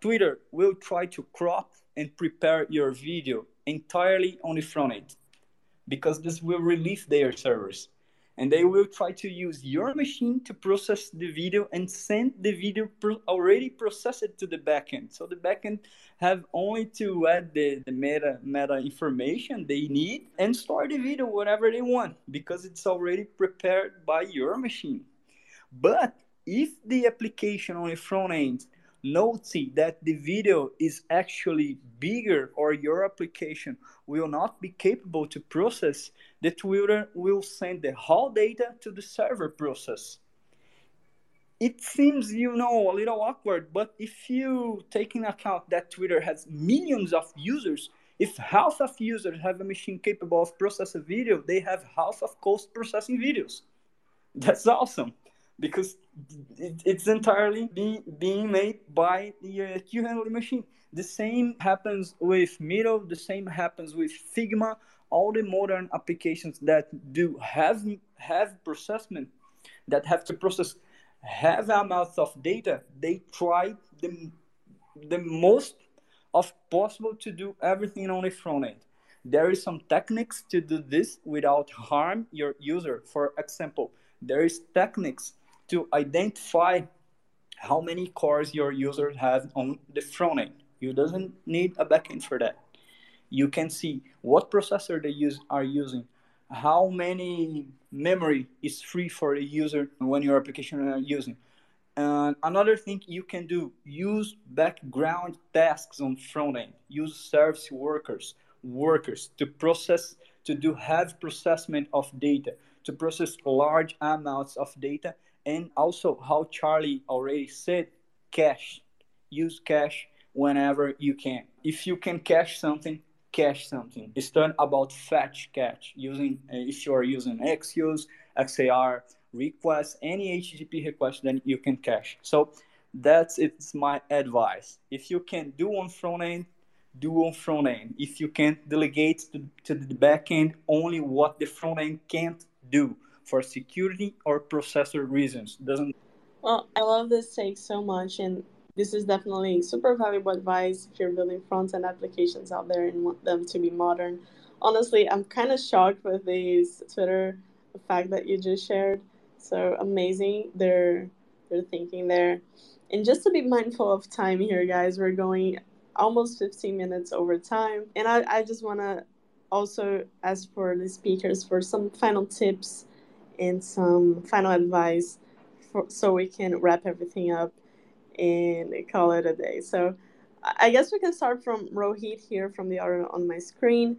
S2: Twitter will try to crop and prepare your video entirely on the front end because this will relieve their servers and they will try to use your machine to process the video and send the video pro- already processed to the backend. So the backend have only to add the, the meta meta information they need and store the video whatever they want because it's already prepared by your machine. But if the application on the front end noticing that the video is actually bigger or your application will not be capable to process, the Twitter will send the whole data to the server process. It seems, you know, a little awkward, but if you take in account that Twitter has millions of users, if half of users have a machine capable of processing video, they have half of cost processing videos. That's awesome because it, it's entirely being, being made by the uh, Q handling machine. The same happens with Miro, the same happens with Figma. All the modern applications that do have have processment, that have to process have amounts of data, they try the, the most of possible to do everything on the front end. There is some techniques to do this without harm your user. For example, there is techniques to identify how many cores your user has on the front end. You doesn't need a backend for that. You can see what processor they use are using, how many memory is free for the user when your application are using. And another thing you can do, use background tasks on front end. Use service workers, workers to process, to do heavy processment of data, to process large amounts of data, and also how Charlie already said, cache. Use cache whenever you can. If you can cache something, cache something. It's done about fetch cache using uh, if you are using Axios, XHR requests, any HTTP request, then you can cache. So that's it's my advice. If you can do on front end, do on front end. If you can't delegate to, to the back end only what the front end can't do for security or processor reasons. Doesn't
S1: well, I love this take so much and this is definitely super valuable advice if you're building front end applications out there and want them to be modern. Honestly, I'm kind of shocked with these Twitter fact that you just shared. So amazing, they're they're thinking there. And just to be mindful of time here, guys, we're going almost 15 minutes over time, and I I just want to also ask for the speakers for some final tips and some final advice for, so we can wrap everything up and call it a day. So I guess we can start from Rohit here from the audio on my screen.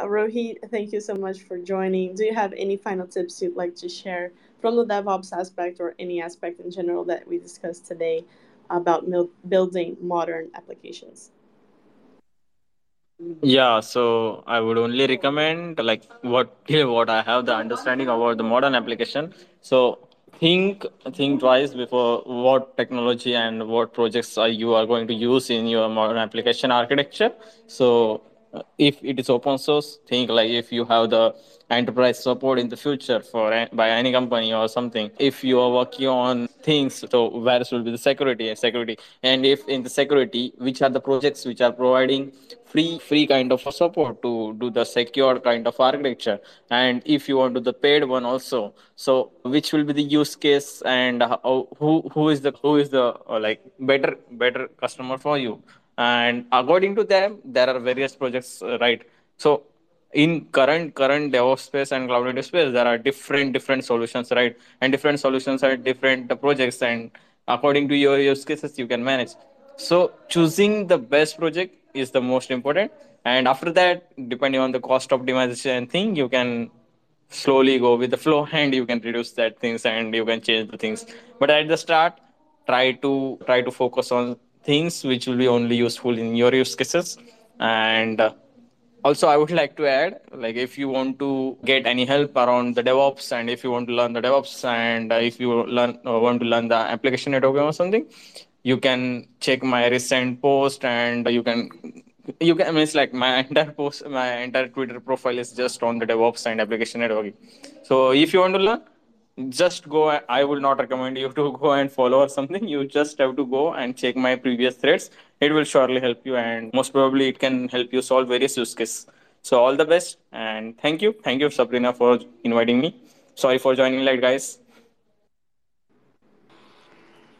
S1: Uh, Rohit, thank you so much for joining. Do you have any final tips you'd like to share from the DevOps aspect or any aspect in general that we discussed today about mil- building modern applications?
S6: Yeah, so I would only recommend like what what I have the understanding about the modern application. So think think twice before what technology and what projects are you are going to use in your modern application architecture so if it is open source think like if you have the enterprise support in the future for by any company or something if you are working on things so where will be the security and security and if in the security which are the projects which are providing free free kind of support to do the secure kind of architecture and if you want to the paid one also so which will be the use case and how, who who is the who is the uh, like better better customer for you and according to them there are various projects uh, right so in current current DevOps space and cloud native space, there are different different solutions, right? And different solutions are different projects, and according to your use cases, you can manage. So choosing the best project is the most important, and after that, depending on the cost optimization thing, you can slowly go with the flow, and you can reduce that things, and you can change the things. But at the start, try to try to focus on things which will be only useful in your use cases. And uh, also i would like to add like if you want to get any help around the devops and if you want to learn the devops and uh, if you learn uh, want to learn the application networking or something you can check my recent post and you can you can I mean, it's like my entire post my entire twitter profile is just on the devops and application networking. So if you want to learn just go i will not recommend you to go and follow or something. You just have to go and check my previous threads. It will surely help you and most probably it can help you solve various use cases. So all the best and thank you. Thank you sabrina for inviting me. Sorry for joining late guys.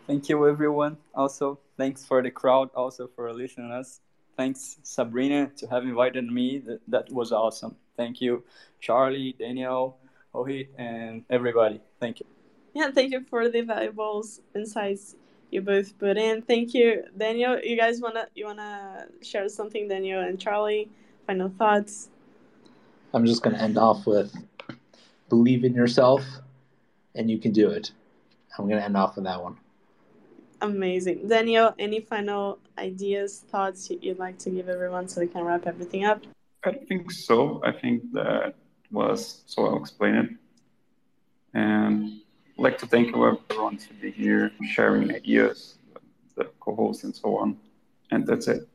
S2: Thank you everyone. Also thanks for the crowd. Also for listening us. Thanks sabrina to have invited me. That, that was awesome. Thank you charlie daniel Rohit, and everybody. Thank you.
S1: Yeah, thank you for the valuable insights you both put in. Thank you, Daniel. You guys wanna you wanna share something, Daniel and Charlie? Final thoughts.
S4: I'm just gonna end off with believe in yourself, and you can do it. I'm gonna end off with that one.
S1: Amazing, Daniel. Any final ideas, thoughts you'd like to give everyone so we can wrap everything up?
S3: I think so. I think that was so I'll explain it. And I'd like to thank everyone to be here, sharing ideas, the co-hosts and so on. And that's it.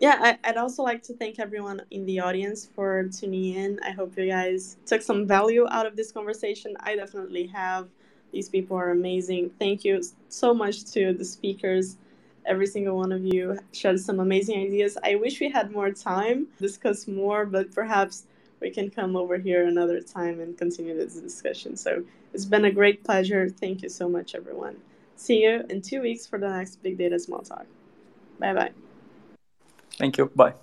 S1: yeah, I, would also like to thank everyone in the audience for tuning in. I hope you guys took some value out of this conversation. I definitely have. These people are amazing. Thank you so much to the speakers. Every single one of you shared some amazing ideas. I wish we had more time to discuss more, but perhaps we can come over here another time and continue this discussion. So it's been a great pleasure. Thank you so much, everyone. See you in two weeks for the next Big Data Small Talk. Bye bye.
S2: Thank you. Bye.